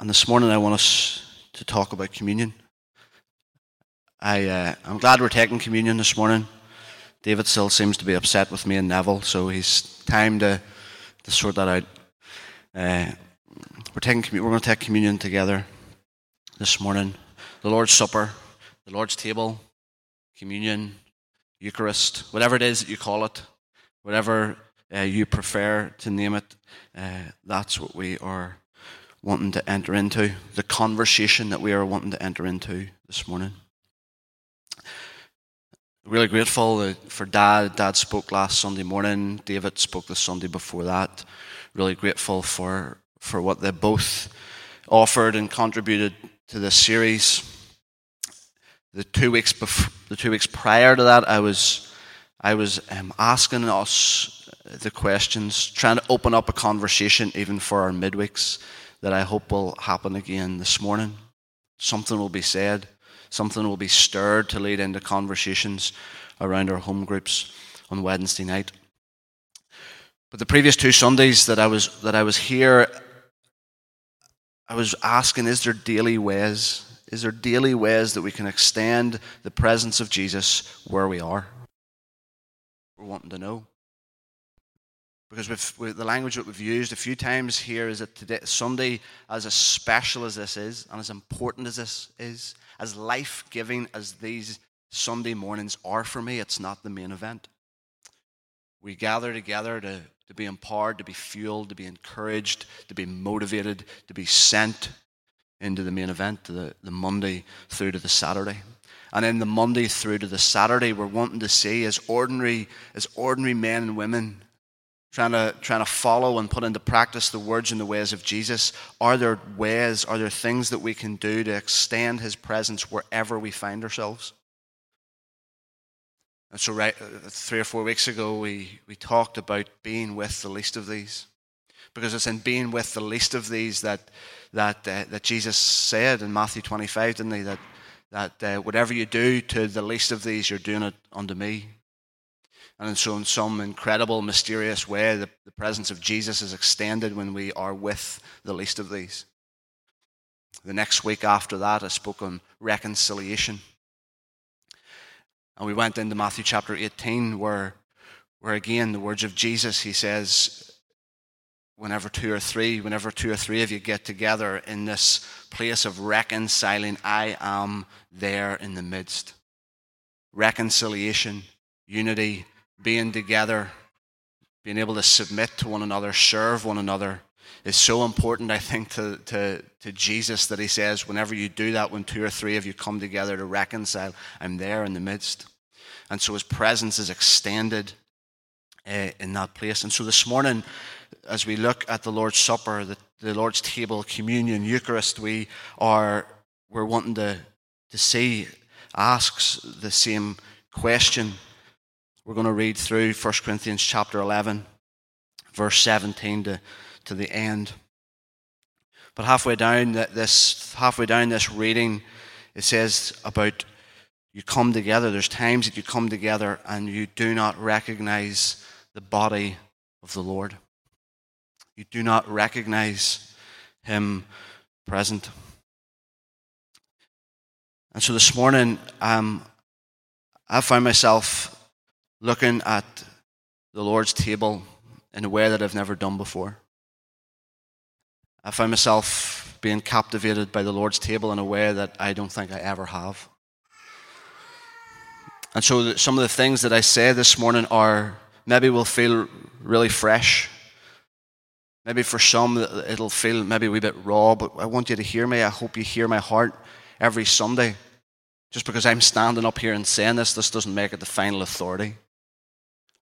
And this morning I want us to talk about communion. I, uh, I'm glad we're taking communion this morning. David still seems to be upset with me and Neville, so he's time to, to sort that out. Uh, we're, taking, we're going to take communion together this morning. The Lord's Supper, the Lord's table, communion, Eucharist, whatever it is that you call it, whatever uh, you prefer to name it, uh, that's what we are wanting to enter into, the conversation that we are wanting to enter into this morning. Really grateful for Dad. Dad spoke last Sunday morning. David spoke the Sunday before that. Really grateful for, for what they both offered and contributed to this series. The two weeks before, the two weeks prior to that, I was I was um, asking us the questions, trying to open up a conversation even for our midweeks that I hope will happen again this morning. Something will be said, something will be stirred to lead into conversations around our home groups on Wednesday night. But the previous two Sundays that I was that I was here, I was asking, is there daily ways? Is there daily ways that we can extend the presence of Jesus where we are? We're wanting to know because with, with, the language that we've used a few times here is that today, Sunday, as as special as this is, and as important as this is, as life giving as these Sunday mornings are for me, it's not the main event. We gather together to, to be empowered, to be fueled, to be encouraged, to be motivated, to be sent into the main event, the, the Monday through to the Saturday. And in the Monday through to the Saturday, we're wanting to see as ordinary, as ordinary men and women trying to, trying to follow and put into practice the words and the ways of Jesus? Are there ways, are there things that we can do to extend his presence wherever we find ourselves? And so, right, uh, three or four weeks ago, we, we talked about being with the least of these. Because it's in being with the least of these that, that, uh, that Jesus said in Matthew 25, didn't he? That, that uh, whatever you do to the least of these, you're doing it unto me. And so, in some incredible, mysterious way, the, the presence of Jesus is extended when we are with the least of these. The next week after that, I spoke on reconciliation. And we went into Matthew chapter 18, where, where again, the words of Jesus, he says, whenever two or three, whenever two or three of you get together in this place of reconciling, I am there in the midst. Reconciliation, unity, being together, being able to submit to one another, serve one another, is so important, I think, to, to, to Jesus that he says, whenever you do that, when two or three of you come together to reconcile, I'm there in the midst. And so his presence is extended uh, in that place. And so this morning, as we look at the Lord's Supper, the, the Lord's table, communion, Eucharist, we are we're wanting to, to see, asks the same question we're going to read through 1 Corinthians chapter 11, verse 17 to, to the end. But halfway down this, halfway down this reading, it says about you come together. There's times that you come together and you do not recognize the body of the Lord. You do not recognize Him present. And so this morning, um, I found myself looking at the Lord's table in a way that I've never done before. I find myself being captivated by the Lord's table in a way that I don't think I ever have. And so, some of the things that I say this morning are maybe will feel really fresh. Maybe for some, it'll feel maybe a wee bit raw, but I want you to hear me. I hope you hear my heart every Sunday. Just because I'm standing up here and saying this, this doesn't make it the final authority.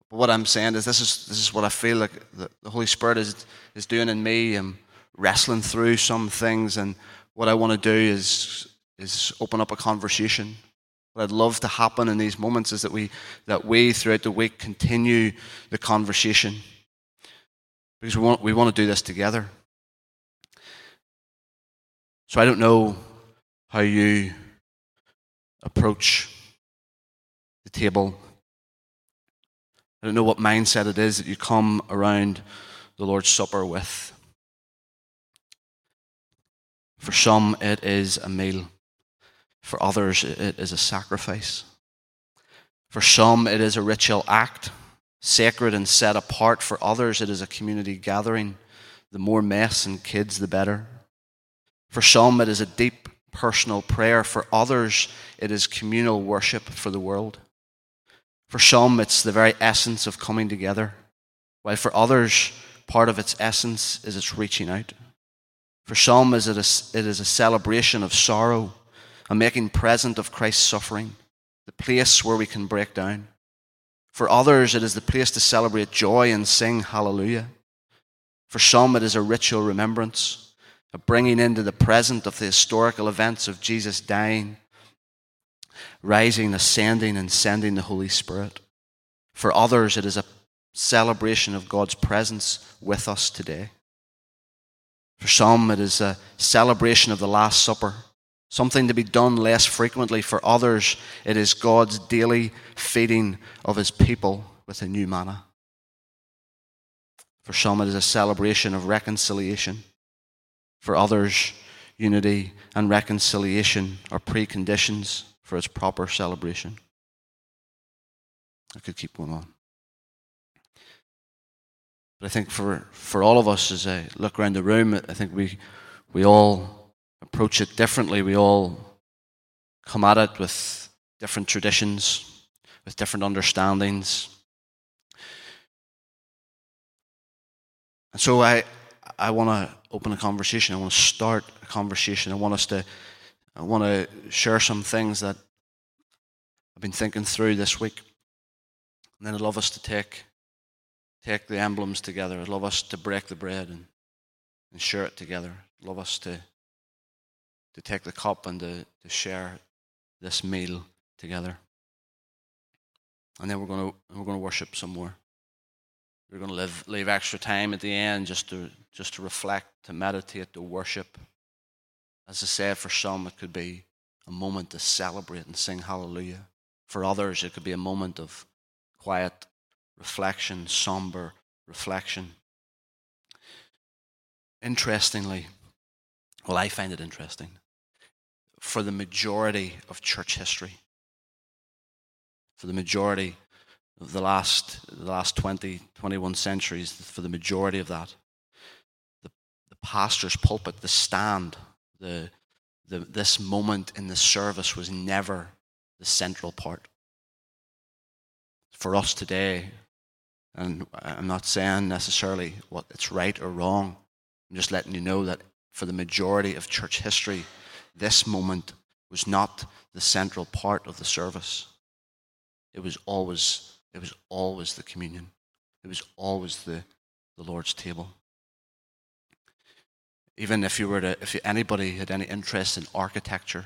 But what I'm saying is, this is, this is what I feel like the, the Holy Spirit is, is doing in me. I'm wrestling through some things, and what I want to do is, is open up a conversation. What I'd love to happen in these moments is that we, that we throughout the week continue the conversation. Because we want, we want to do this together. So I don't know how you approach the table I don't know what mindset it is that you come around the Lord's Supper with. For some, it is a meal. For others, it is a sacrifice. For some, it is a ritual act, sacred and set apart. For others, it is a community gathering. The more mess and kids, the better. For some, it is a deep personal prayer. For others, it is communal worship for the world. For some, it's the very essence of coming together, while for others, part of its essence is its reaching out. For some, it is a celebration of sorrow, a making present of Christ's suffering, the place where we can break down. For others, it is the place to celebrate joy and sing hallelujah. For some, it is a ritual remembrance, a bringing into the present of the historical events of Jesus dying, rising, ascending, and sending the Holy Spirit. For others, it is a celebration of God's presence with us today. For some, it is a celebration of the Last Supper, something to be done less frequently. For others, it is God's daily feeding of his people with a new manna. For some, it is a celebration of reconciliation. For others, unity and reconciliation are preconditions for its proper celebration. I could keep going on. But I think for, for all of us, as I look around the room, I think we, we all approach it differently. We all come at it with different traditions, with different understandings. And so I, I want to open a conversation. I want to start a conversation. I want us to, I want to share some things that I've been thinking through this week. And then I'd love us to take, take the emblems together. I'd love us to break the bread and, and share it together. I'd love us to, to take the cup and to, to share this meal together. And then we're going to, we're going to worship some more. We're going to live, leave extra time at the end just to, just to reflect, to meditate, to worship. As I said, for some, it could be a moment to celebrate and sing hallelujah. For others, it could be a moment of quiet reflection, somber reflection. Interestingly, well, I find it interesting, for the majority of church history, for the majority of the last, the last 20, 21 centuries, for the majority of that, the, the pastor's pulpit, the stand, the, the, this moment in the service was never the central part. For us today, and I'm not saying necessarily what it's right or wrong, I'm just letting you know that for the majority of church history, this moment was not the central part of the service. It was always, it was always the communion. It was always the, the Lord's table. Even if you were to, if anybody had any interest in architecture,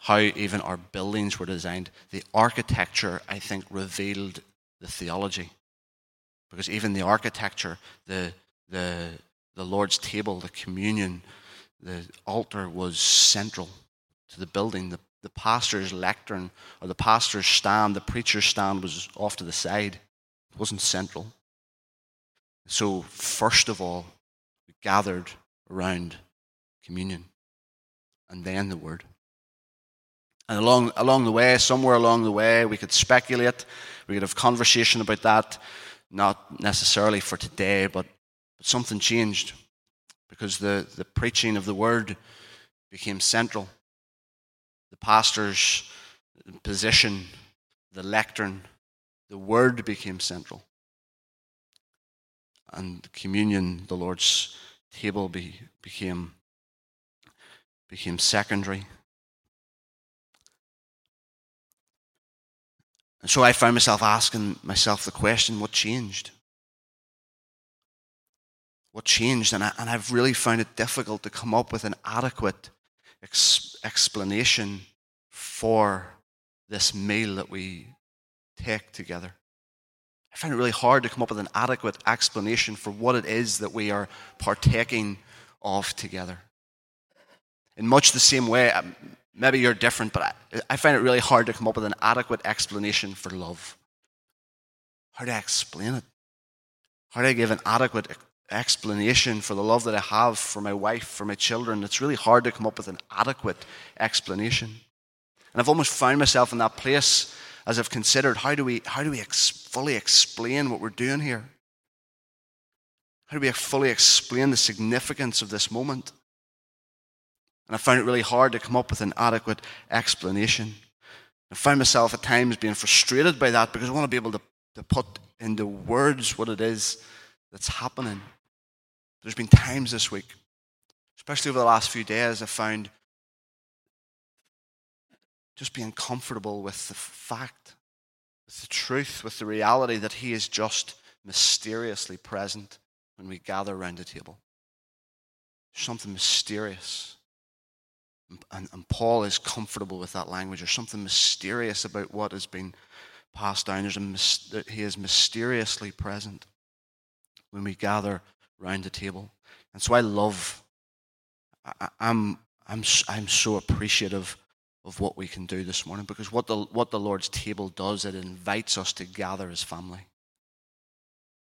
how even our buildings were designed, the architecture, I think, revealed the theology. Because even the architecture, the, the, the Lord's table, the communion, the altar was central to the building. The, the pastor's lectern or the pastor's stand, the preacher's stand was off to the side. It wasn't central. So, first of all, gathered around communion and then the word. And along, along the way, somewhere along the way, we could speculate, we could have conversation about that, not necessarily for today, but, but something changed because the, the preaching of the word became central. The pastor's position, the lectern, the word became central. And communion, the Lord's table, be, became, became secondary. And so I found myself asking myself the question what changed? What changed? And, I, and I've really found it difficult to come up with an adequate ex- explanation for this meal that we take together. I find it really hard to come up with an adequate explanation for what it is that we are partaking of together. In much the same way, um, Maybe you're different, but I, I find it really hard to come up with an adequate explanation for love. How do I explain it? How do I give an adequate explanation for the love that I have for my wife, for my children. It's really hard to come up with an adequate explanation. And I've almost found myself in that place as I've considered how do we, how do we ex- fully explain what we're doing here? How do we fully explain the significance of this moment? And I found it really hard to come up with an adequate explanation. I found myself at times being frustrated by that because I want to be able to, to put into words what it is that's happening. There's been times this week, especially over the last few days, I've found just being comfortable with the fact, with the truth, with the reality that He is just mysteriously present when we gather around the table. Something mysterious. And, and, Paul is comfortable with that language. There's something mysterious about what has been passed down. There's a, he is mysteriously present when we gather around the table. And so I love, I, I'm, I'm, I'm so appreciative of what we can do this morning because what the, what the Lord's table does, it invites us to gather as family.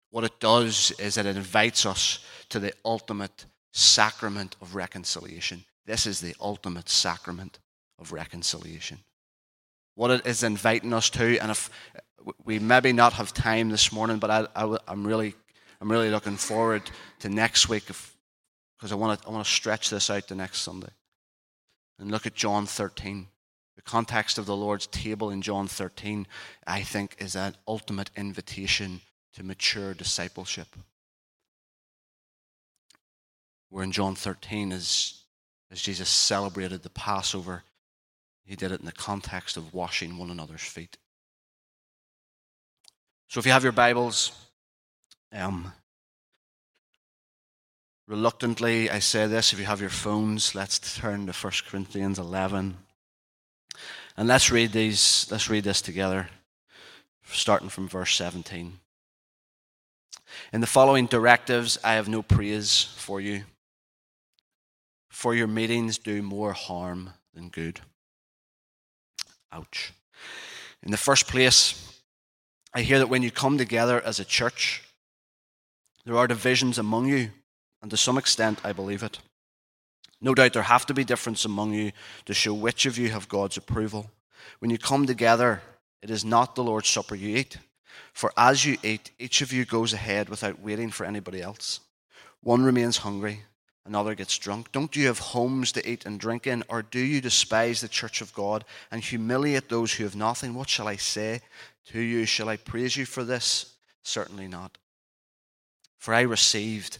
What it does is it invites us to the ultimate sacrament of reconciliation. This is the ultimate sacrament of reconciliation. What it is inviting us to, and if we maybe not have time this morning, but I, I'm really, I'm really looking forward to next week because I want to, I want to stretch this out to next Sunday. And look at John 13. The context of the Lord's table in John 13, I think, is an ultimate invitation to mature discipleship. Where in John 13, as, as Jesus celebrated the Passover, he did it in the context of washing one another's feet. So if you have your Bibles, um, Reluctantly, I say this if you have your phones, let's turn to 1 Corinthians 11. And let's read these, let's read this together, starting from verse 17. In the following directives, I have no praise for you, for your meetings do more harm than good. Ouch. In the first place, I hear that when you come together as a church, there are divisions among you and to some extent, I believe it. No doubt there have to be differences among you to show which of you have God's approval. When you come together, it is not the Lord's Supper you eat. For as you eat, each of you goes ahead without waiting for anybody else. One remains hungry, another gets drunk. Don't you have homes to eat and drink in? Or do you despise the church of God and humiliate those who have nothing? What shall I say to you? Shall I praise you for this? Certainly not. For I received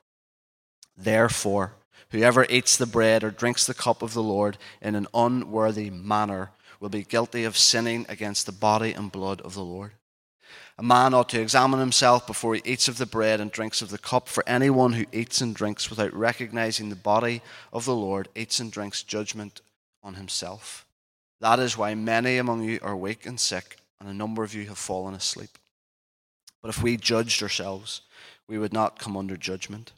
Therefore, whoever eats the bread or drinks the cup of the Lord in an unworthy manner will be guilty of sinning against the body and blood of the Lord. A man ought to examine himself before he eats of the bread and drinks of the cup, for anyone who eats and drinks without recognizing the body of the Lord eats and drinks judgment on himself. That is why many among you are weak and sick, and a number of you have fallen asleep. But if we judged ourselves, we would not come under judgment.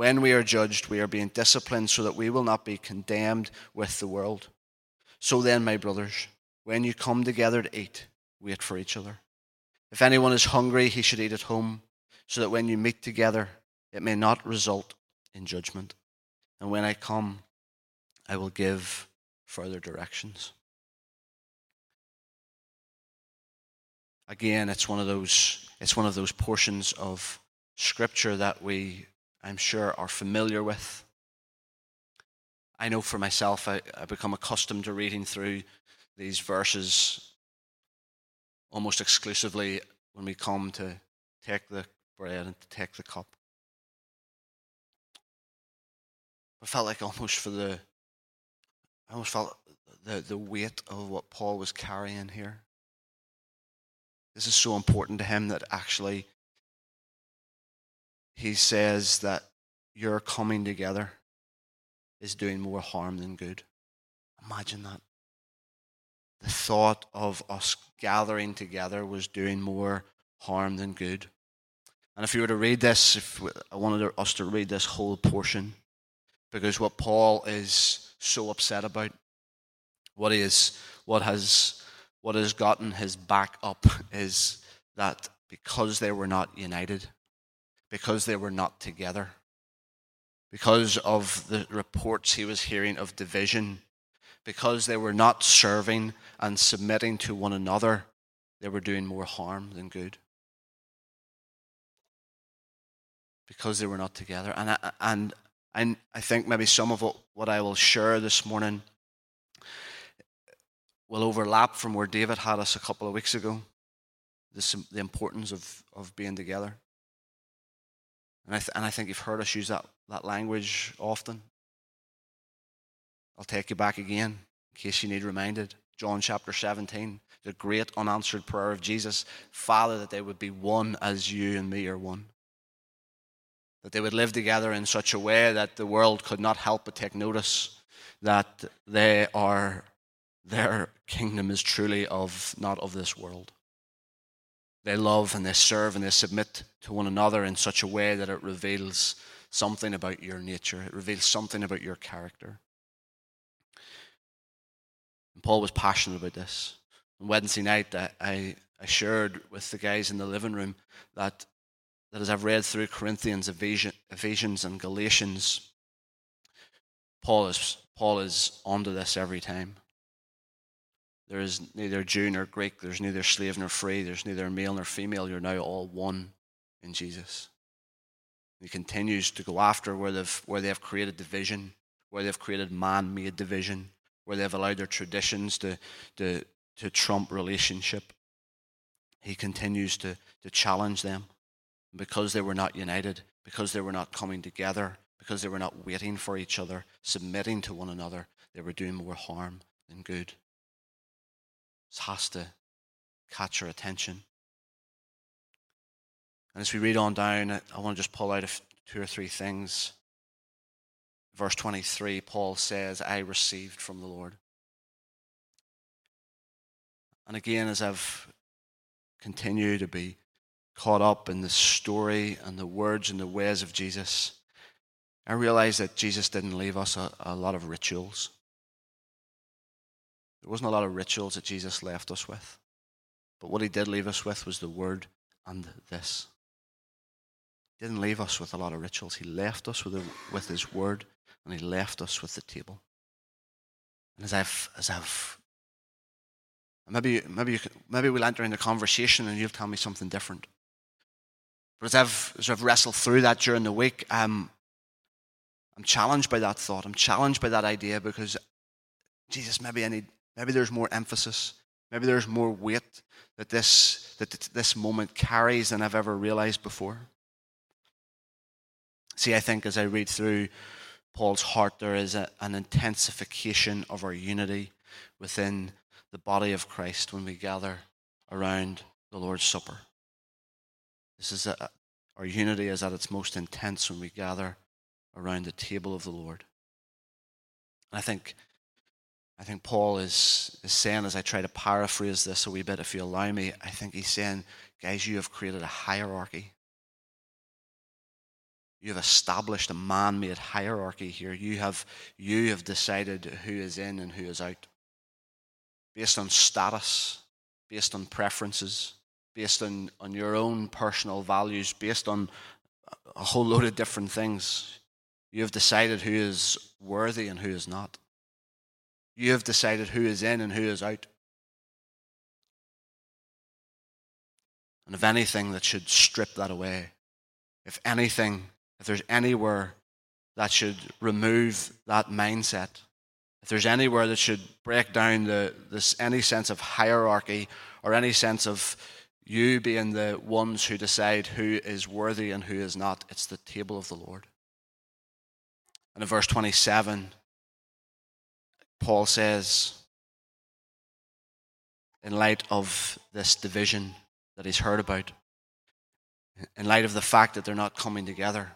When we are judged, we are being disciplined so that we will not be condemned with the world. So then, my brothers, when you come together to eat, wait for each other. If anyone is hungry, he should eat at home, so that when you meet together, it may not result in judgment. And when I come, I will give further directions. Again, it's one of those it's one of those portions of scripture that we I'm sure, are familiar with. I know for myself, I, I become accustomed to reading through these verses almost exclusively when we come to take the bread and to take the cup. I felt like almost for the, I almost felt the, the weight of what Paul was carrying here. This is so important to him that actually he says that your coming together is doing more harm than good. Imagine that. The thought of us gathering together was doing more harm than good. And if you were to read this, if I wanted us to read this whole portion, because what Paul is so upset about, what is, what has, what has gotten his back up is that because they were not united, because they were not together, because of the reports he was hearing of division, because they were not serving and submitting to one another, they were doing more harm than good. Because they were not together. And I, and, and I think maybe some of what, I will share this morning will overlap from where David had us a couple of weeks ago the, the importance of, of being together. And I, th- and I think you've heard us use that, that language often. I'll take you back again in case you need reminded. John chapter 17, the great unanswered prayer of Jesus Father, that they would be one as you and me are one. That they would live together in such a way that the world could not help but take notice that they are, their kingdom is truly of not of this world. They love and they serve and they submit to one another in such a way that it reveals something about your nature, it reveals something about your character. And Paul was passionate about this. On Wednesday night, I, I shared with the guys in the living room that, that as I've read through Corinthians, Ephesians, and Galatians, Paul is, Paul is onto this every time. There is neither Jew nor Greek. There's neither slave nor free. There's neither male nor female. You're now all one in Jesus. He continues to go after where they've, where they have created division, where they've created man made division, where they've allowed their traditions to, to, to trump relationship. He continues to, to challenge them. Because they were not united, because they were not coming together, because they were not waiting for each other, submitting to one another, they were doing more harm than good. Has to catch our attention. And as we read on down, I want to just pull out two or three things. Verse 23, Paul says, I received from the Lord. And again, as I've continued to be caught up in the story and the words and the ways of Jesus, I realize that Jesus didn't leave us a, a lot of rituals. There wasn't a lot of rituals that Jesus left us with. But what he did leave us with was the word and this. He didn't leave us with a lot of rituals. He left us with, with his word and he left us with the table. And as I've, as I've maybe, maybe, can, maybe we'll enter into conversation and you'll tell me something different. But as I've, as I've wrestled through that during the week, um, I'm challenged by that thought. I'm challenged by that idea because, Jesus, maybe I need, Maybe there's more emphasis. Maybe there's more weight that this, that this moment carries than I've ever realized before. See, I think as I read through Paul's heart, there is a, an intensification of our unity within the body of Christ when we gather around the Lord's Supper. This is a, our unity is at its most intense when we gather around the table of the Lord. And I think I think Paul is, is saying, as I try to paraphrase this a wee bit, if you allow me, I think he's saying, guys, you have created a hierarchy. You have established a man made hierarchy here. You have, you have decided who is in and who is out based on status, based on preferences, based on, on your own personal values, based on a whole load of different things. You have decided who is worthy and who is not. You have decided who is in and who is out. And if anything that should strip that away, if anything, if there's anywhere that should remove that mindset, if there's anywhere that should break down the, this, any sense of hierarchy or any sense of you being the ones who decide who is worthy and who is not, it's the table of the Lord. And in verse 27, Paul says, in light of this division that he's heard about, in light of the fact that they're not coming together,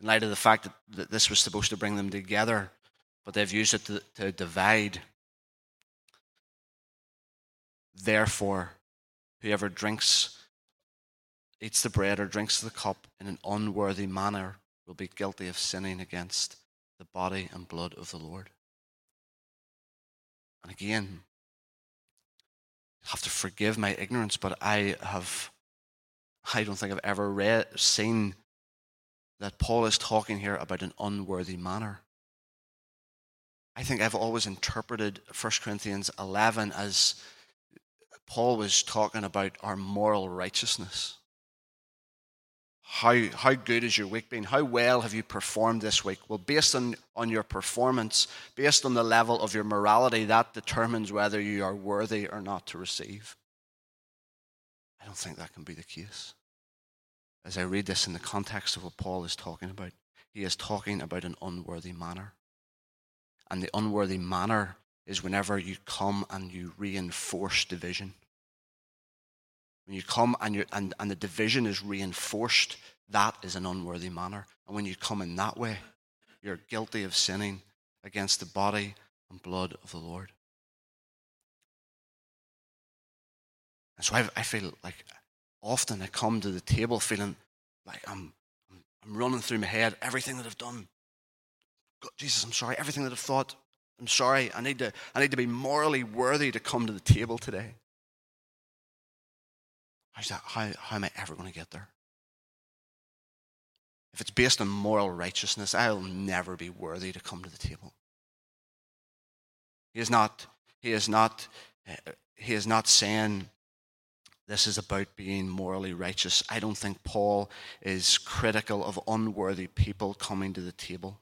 in light of the fact that, that this was supposed to bring them together, but they've used it to, to divide. Therefore, whoever drinks, eats the bread, or drinks the cup in an unworthy manner will be guilty of sinning against the body and blood of the Lord. And again, I have to forgive my ignorance, but I have, I don't think I've ever read, seen that Paul is talking here about an unworthy manner. I think I've always interpreted 1 Corinthians 11 as Paul was talking about our moral righteousness. How, how good has your week been? How well have you performed this week? Well, based on, on your performance, based on the level of your morality, that determines whether you are worthy or not to receive. I don't think that can be the case. As I read this in the context of what Paul is talking about, he is talking about an unworthy manner. And the unworthy manner is whenever you come and you reinforce division. When you come and, you and, and the division is reinforced, that is an unworthy manner. And when you come in that way, you're guilty of sinning against the body and blood of the Lord. And so I, I feel like often I come to the table feeling like I'm, I'm, I'm running through my head everything that I've done. God, Jesus, I'm sorry. Everything that I've thought, I'm sorry. I need, to, I need to be morally worthy to come to the table today. How's that? How, how am I ever going to get there? If it's based on moral righteousness, I'll never be worthy to come to the table. He is not, he is not, eh, he is not saying this is about being morally righteous. I don't think Paul is critical of unworthy people coming to the table,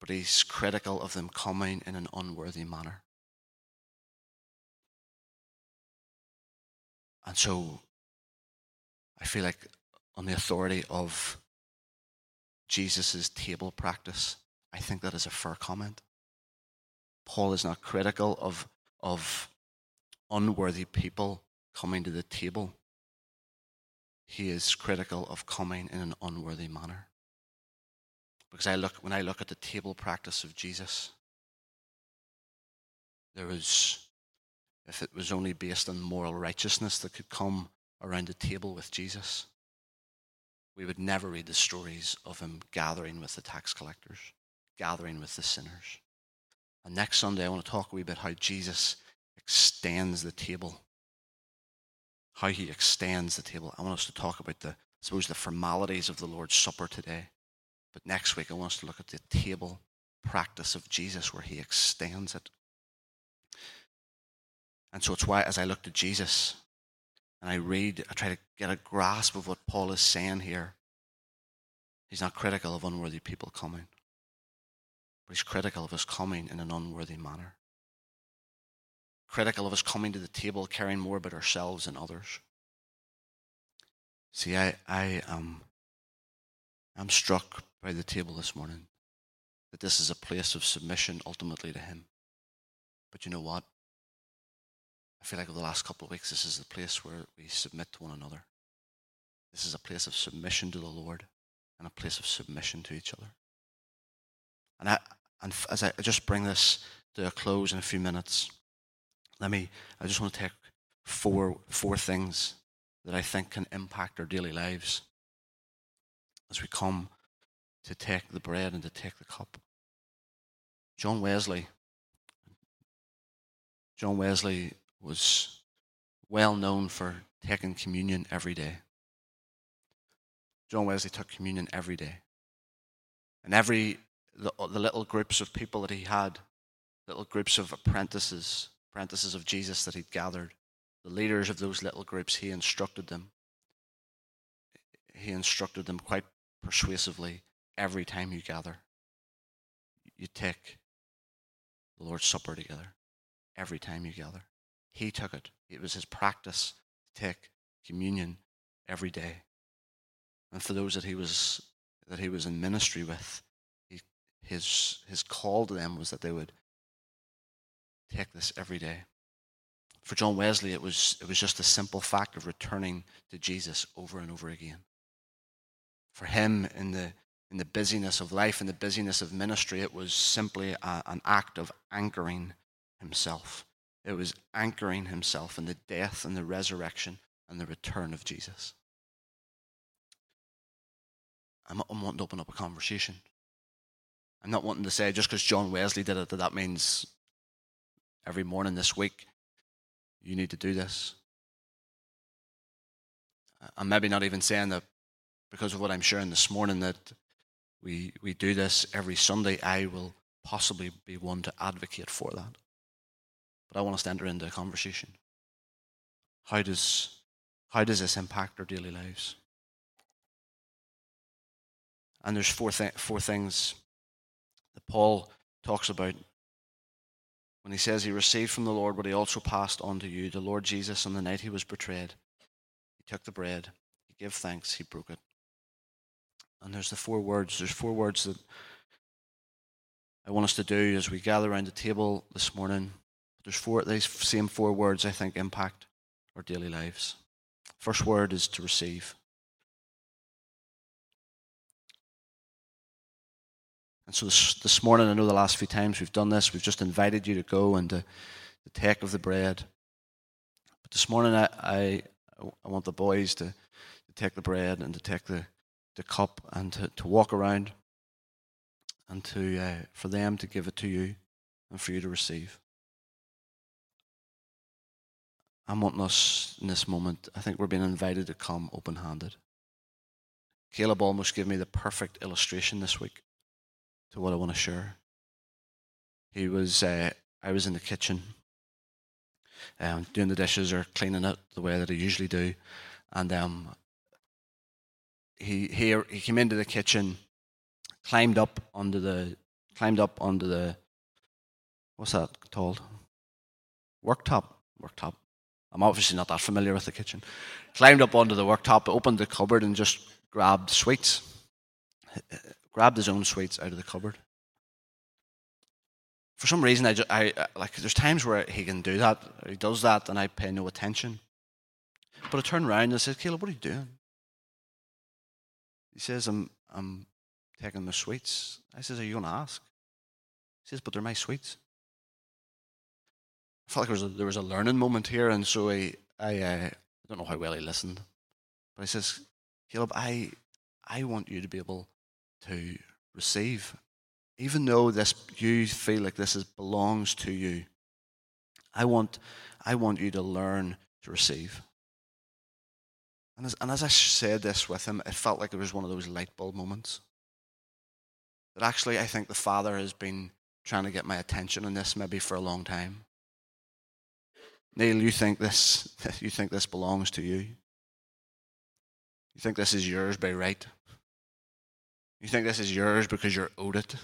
but he's critical of them coming in an unworthy manner. And so I feel like, on the authority of Jesus' table practice, I think that is a fair comment. Paul is not critical of, of unworthy people coming to the table. He is critical of coming in an unworthy manner. Because I look, when I look at the table practice of Jesus, there was if it was only based on moral righteousness that could come around the table with Jesus, we would never read the stories of him gathering with the tax collectors, gathering with the sinners. And next Sunday, I want to talk a wee bit how Jesus extends the table. How he extends the table. I want us to talk about the, I suppose, the formalities of the Lord's Supper today. But next week, I want us to look at the table practice of Jesus where he extends it. And so it's why, as I look to Jesus and I read, I try to get a grasp of what Paul is saying here. He's not critical of unworthy people coming, but he's critical of us coming in an unworthy manner. Critical of us coming to the table caring more about ourselves than others. See, I, I um, I'm struck by the table this morning that this is a place of submission ultimately to Him. But you know what? I feel like over the last couple of weeks, this is the place where we submit to one another. This is a place of submission to the Lord and a place of submission to each other. And, I, and as I just bring this to a close in a few minutes, let me, I just want to take four, four things that I think can impact our daily lives as we come to take the bread and to take the cup. John Wesley, John Wesley was well known for taking communion every day. John Wesley took communion every day. And every, the, the little groups of people that he had, little groups of apprentices, apprentices of Jesus that he'd gathered, the leaders of those little groups, he instructed them. He instructed them quite persuasively every time you gather. You take the Lord's Supper together every time you gather. He took it. It was his practice to take communion every day. And for those that he was that he was in ministry with, he, his his call to them was that they would take this every day. For John Wesley, it was, it was just the simple fact of returning to Jesus over and over again. For him, in the, in the busyness of life, in the busyness of ministry, it was simply a, an act of anchoring himself. It was anchoring himself in the death and the resurrection and the return of Jesus. I'm, I'm wanting to open up a conversation. I'm not wanting to say just because John Wesley did it that that means every morning this week you need to do this. I'm maybe not even saying that because of what I'm sharing this morning that we, we do this every Sunday. I will possibly be one to advocate for that. But I want us to enter into a conversation. How does, how does this impact our daily lives? And there's four, th- four things that Paul talks about when he says he received from the Lord what he also passed on to you. The Lord Jesus, on the night he was betrayed, he took the bread, he gave thanks, he broke it. And there's the four words. There's four words that I want us to do as we gather around the table this morning. There's four, these same four words I think impact our daily lives. First word is to receive. And so this, this morning, I know the last few times we've done this, we've just invited you to go and to, to take of the bread. But this morning, I, I, I want the boys to, to take the bread and to take the, the cup and to, to walk around and to, uh, for them to give it to you and for you to receive. I'm wanting us in this moment, I think we're being invited to come open handed. Caleb almost gave me the perfect illustration this week to what I want to share. He was, uh, I was in the kitchen um, doing the dishes or cleaning it the way that I usually do. And um, he, he, he came into the kitchen, climbed up onto the, climbed up onto the, what's that called? Worktop. Worktop. I'm obviously not that familiar with the kitchen. Climbed up onto the worktop, opened the cupboard, and just grabbed sweets grabbed his own sweets out of the cupboard. For some reason, I, just, I like. There's times where he can do that. He does that, and I pay no attention. But I turn around and I said, "Caleb, what are you doing?" He says, "I'm, I'm taking the sweets." I says, "Are you going to ask?" He says, "But they're my sweets." I felt like there was a, there was a learning moment here, and so I, I, uh, I don't know how well he listened, but he says, "Caleb, I, I want you to be able to receive. Even though this you feel like this is, belongs to you, I want, I want you to learn to receive. And as, and as I said this with him, it felt like it was one of those light bulb moments. That actually, I think the Father has been trying to get my attention on this maybe for a long time. Neil, you think this, you think this belongs to you? You think this is yours by right? You think this is yours because you're owed it?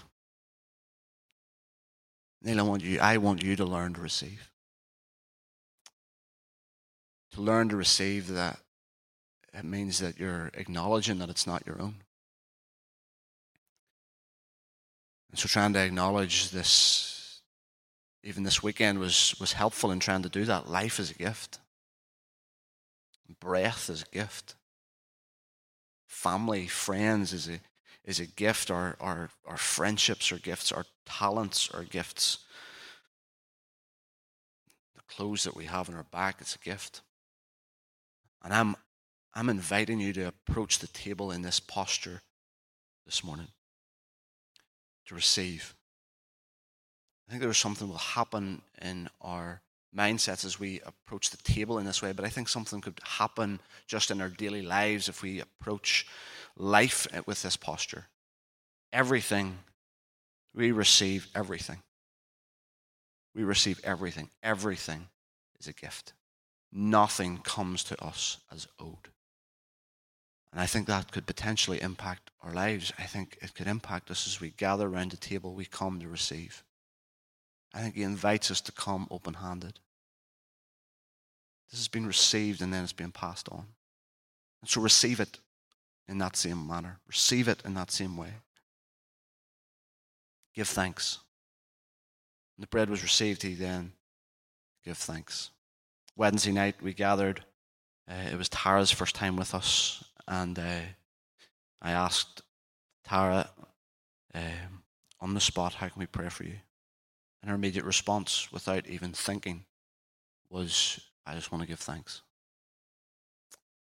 Neil, I want you, I want you to learn to receive. To learn to receive that it means that you're acknowledging that it's not your own. And so trying to acknowledge this, even this weekend, was, was helpful in trying to do that. Life is a gift, breath is a gift, family, friends is a, is a gift. Our, our, our friendships are gifts. Our talents are gifts. The clothes that we have on our back, it's a gift. And I'm, I'm inviting you to approach the table in this posture this morning to receive. I think there's something will happen in our mindsets as we approach the table in this way, but I think something could happen just in our daily lives if we approach life with this posture. Everything, we receive everything. We receive everything. Everything is a gift. Nothing comes to us as owed. And I think that could potentially impact our lives. I think it could impact us as we gather around the table, we come to receive. I think he invites us to come open handed. This has been received and then it's been passed on. And so receive it in that same manner. Receive it in that same way. Give thanks. When the bread was received, he then gave thanks. Wednesday night we gathered. Uh, it was Tara's first time with us, and uh, I asked Tara um, on the spot, "How can we pray for you?" And her immediate response, without even thinking, was, "I just want to give thanks.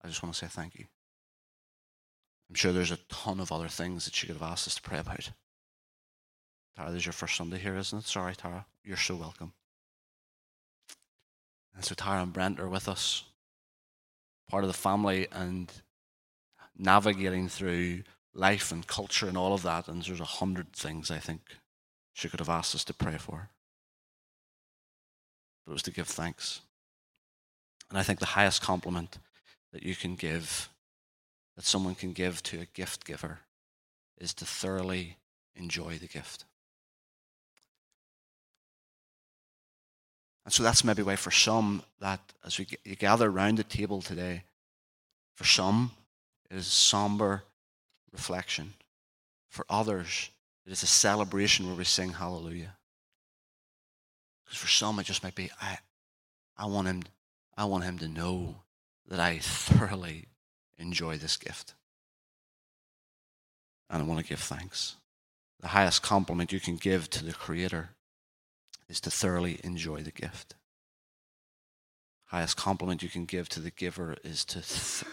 I just want to say thank you." I'm sure there's a ton of other things that she could have asked us to pray about. Tara, this is your first Sunday here, isn't it? Sorry, Tara. You're so welcome. And so Tara and Brent are with us, part of the family, and navigating through life and culture and all of that. And there's a hundred things I think she could have asked us to pray for. But it was to give thanks. And I think the highest compliment that you can give, that someone can give to a gift giver, is to thoroughly enjoy the gift. And so that's maybe why for some that as we gather around the table today, for some it is somber reflection. For others, it is a celebration where we sing hallelujah. Because for some it just might be, I, I want him I want him to know that I thoroughly enjoy this gift. And I want to give thanks. The highest compliment you can give to the Creator is to thoroughly enjoy the gift. Highest compliment you can give to the giver is to th-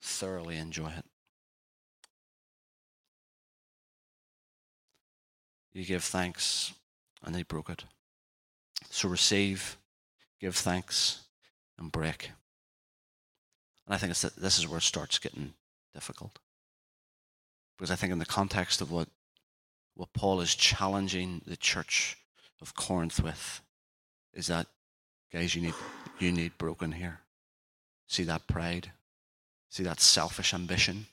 thoroughly enjoy it. You give thanks, and they broke it. So receive, give thanks, and break. And I think it's that this is where it starts getting difficult. Because I think in the context of what, what Paul is challenging the church of Corinth with is that, guys, you need, you need broken here. See that pride? See that selfish ambition?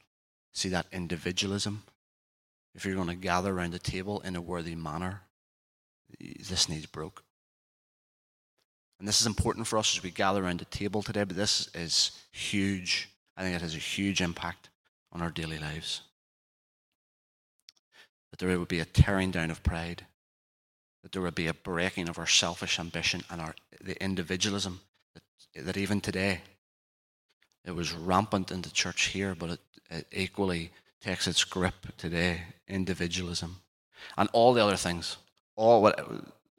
See that individualism? If you're going to gather around the table in a worthy manner, this needs broke. And this is important for us as we gather around the table today, but this is huge. I think it has a huge impact on our daily lives. That there would be a tearing down of pride, that there would be a breaking of our selfish ambition and our the individualism that, that even today it was rampant in the church here, but it, it equally takes its grip today. Individualism and all the other things, all what,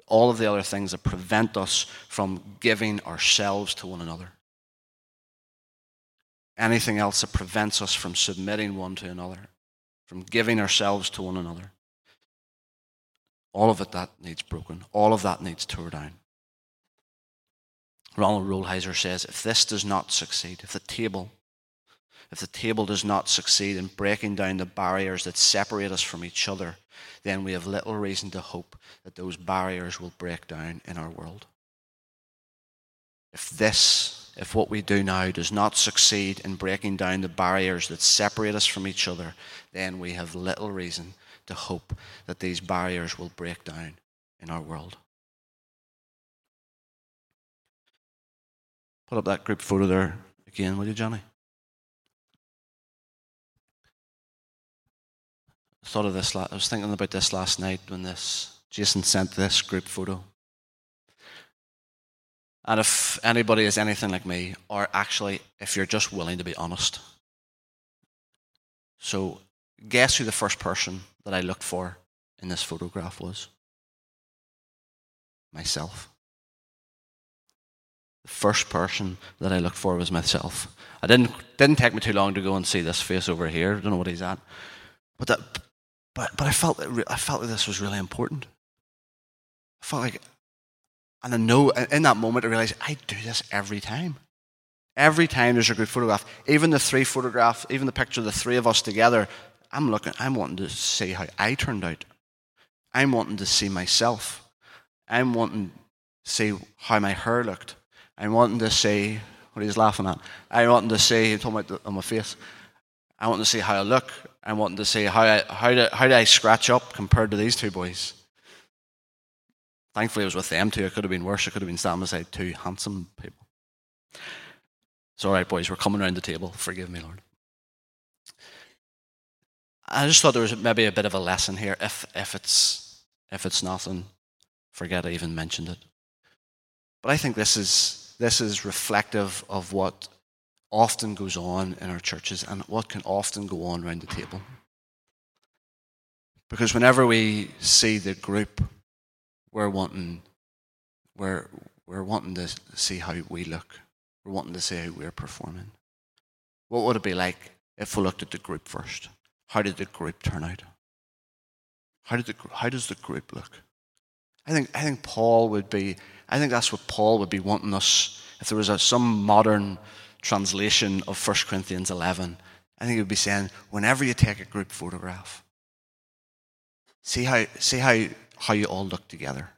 all of the other things that prevent us from giving ourselves to one another. Anything else that prevents us from submitting one to another, from giving ourselves to one another. All of it that needs broken. All of that needs tore down. Ronald Rolheiser says if this does not succeed, if the table, if the table does not succeed in breaking down the barriers that separate us from each other, then we have little reason to hope that those barriers will break down in our world. If this, if what we do now does not succeed in breaking down the barriers that separate us from each other, then we have little reason to hope that these barriers will break down in our world. Put up that group photo there again, will you, Johnny? I thought of this. I was thinking about this last night when this Jason sent this group photo. And if anybody is anything like me, or actually, if you're just willing to be honest, so guess who the first person that I looked for in this photograph was? Myself. The first person that I looked for was myself. I didn't didn't take me too long to go and see this face over here. I don't know what he's at, but that, but but I felt that I felt that this was really important. I felt like, and I know in that moment I realized I do this every time. Every time there's a good photograph, even the three photographs, even the picture of the three of us together, I'm looking, I'm wanting to see how I turned out. I'm wanting to see myself. I'm wanting to see how my hair looked. I'm wanting to see what he's laughing at. I'm wanting to see, he told on my face. I want to see how I look. I'm wanting to see how I, how, do, how do I scratch up compared to these two boys. Thankfully, it was with them two. It could have been worse. It could have been standing beside two handsome people. It's all right, boys. We're coming around the table. Forgive me, Lord. I just thought there was maybe a bit of a lesson here. If, if, it's, if it's nothing, forget I even mentioned it. But I think this is, this is reflective of what often goes on in our churches and what can often go on around the table. Because whenever we see the group, we're wanting, we're, we're wanting to see how we look. We're wanting to see how we're performing. What would it be like if we looked at the group first? How did the group turn out? How, did the, how does the group look? I think, I think Paul would be, I think that's what Paul would be wanting us, if there was a, some modern translation of 1 Corinthians 11, I think it would be saying, whenever you take a group photograph, see how, see how, how you all look together.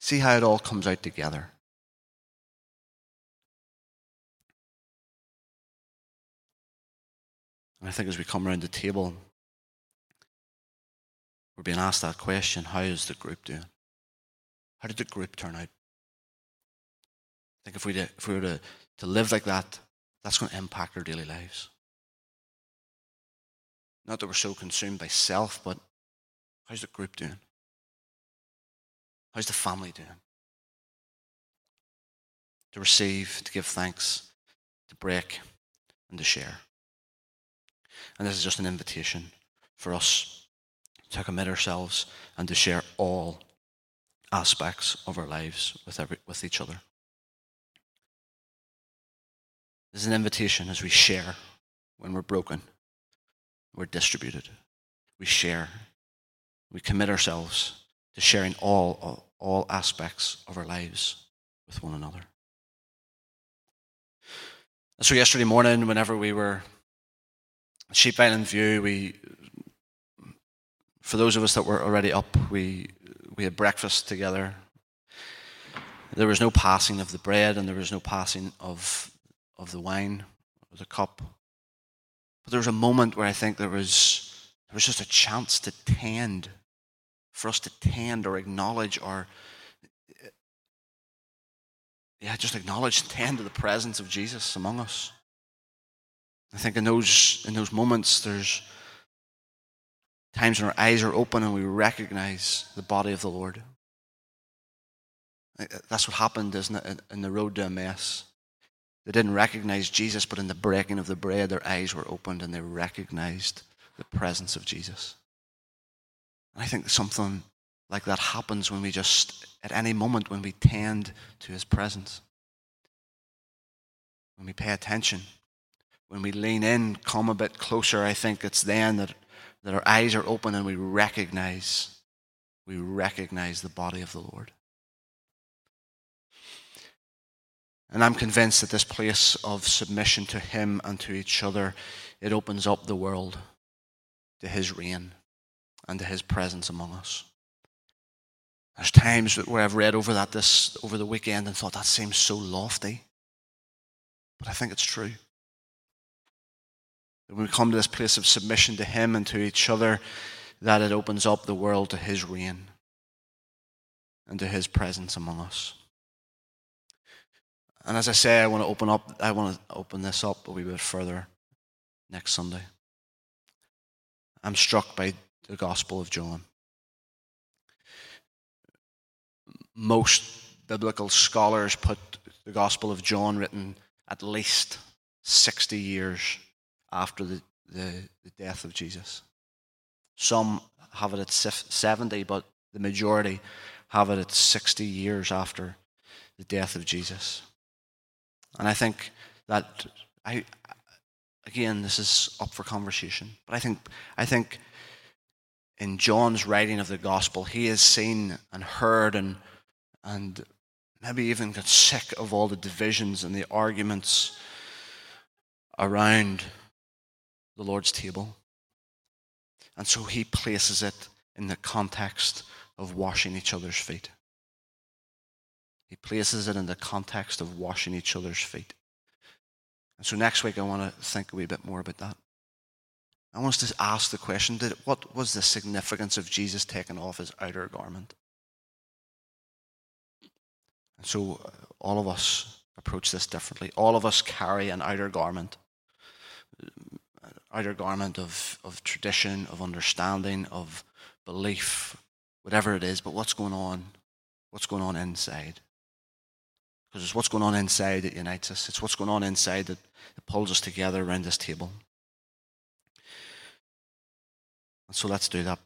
See how it all comes out together. And I think as we come around the table, we're being asked that question how is the group doing? How did the group turn out? I think if we, did, if we were to, to live like that, that's going to impact our daily lives. Not that we're so consumed by self, but how's the group doing? How's the family doing? To receive, to give thanks, to break, and to share. And this is just an invitation for us to commit ourselves and to share all aspects of our lives with, every, with each other. This is an invitation as we share when we're broken, we're distributed. We share. We commit ourselves to sharing all, all aspects of our lives with one another. And so yesterday morning, whenever we were at Sheep Island View, we, for those of us that were already up, we, we had breakfast together. There was no passing of the bread and there was no passing of, of the wine or the cup. But there was a moment where I think there was, there was just a chance to tend for us to tend or acknowledge or yeah, just acknowledge and tend to the presence of Jesus among us. I think in those in those moments there's times when our eyes are open and we recognize the body of the Lord. That's what happened, isn't it, in the road to Emmaus. They didn't recognize Jesus, but in the breaking of the bread, their eyes were opened and they recognized the presence of Jesus. And I think something like that happens when we just, at any moment, when we tend to his presence. When we pay attention, when we lean in, come a bit closer, I think it's then that, that our eyes are open and we recognize, we recognize the body of the Lord. And I'm convinced that this place of submission to him and to each other, it opens up the world to his reign and to his presence among us. There's times where I've read over that this over the weekend and thought that seems so lofty. But I think it's true. When we come to this place of submission to him and to each other, that it opens up the world to his reign and to his presence among us. And as I say, I want to open up I want to open this up a wee bit further next Sunday. I'm struck by the Gospel of John. Most biblical scholars put the Gospel of John written at least 60 years after the, the, the death of Jesus. Some have it at 70, but the majority have it at 60 years after the death of Jesus. And I think that I again this is up for conversation, but I think I think in John's writing of the gospel, he has seen and heard and, and maybe even got sick of all the divisions and the arguments around the Lord's table. And so he places it in the context of washing each other's feet. He places it in the context of washing each other's feet. And so next week, I want to think a wee bit more about that. I want us to ask the question did, what was the significance of Jesus taking off his outer garment? And so uh, all of us approach this differently. All of us carry an outer garment, outer garment of, of tradition, of understanding, of belief, whatever it is, but what's going on? What's going on inside? Because it's what's going on inside that unites us. It's what's going on inside that, that pulls us together around this table. And so let's do that.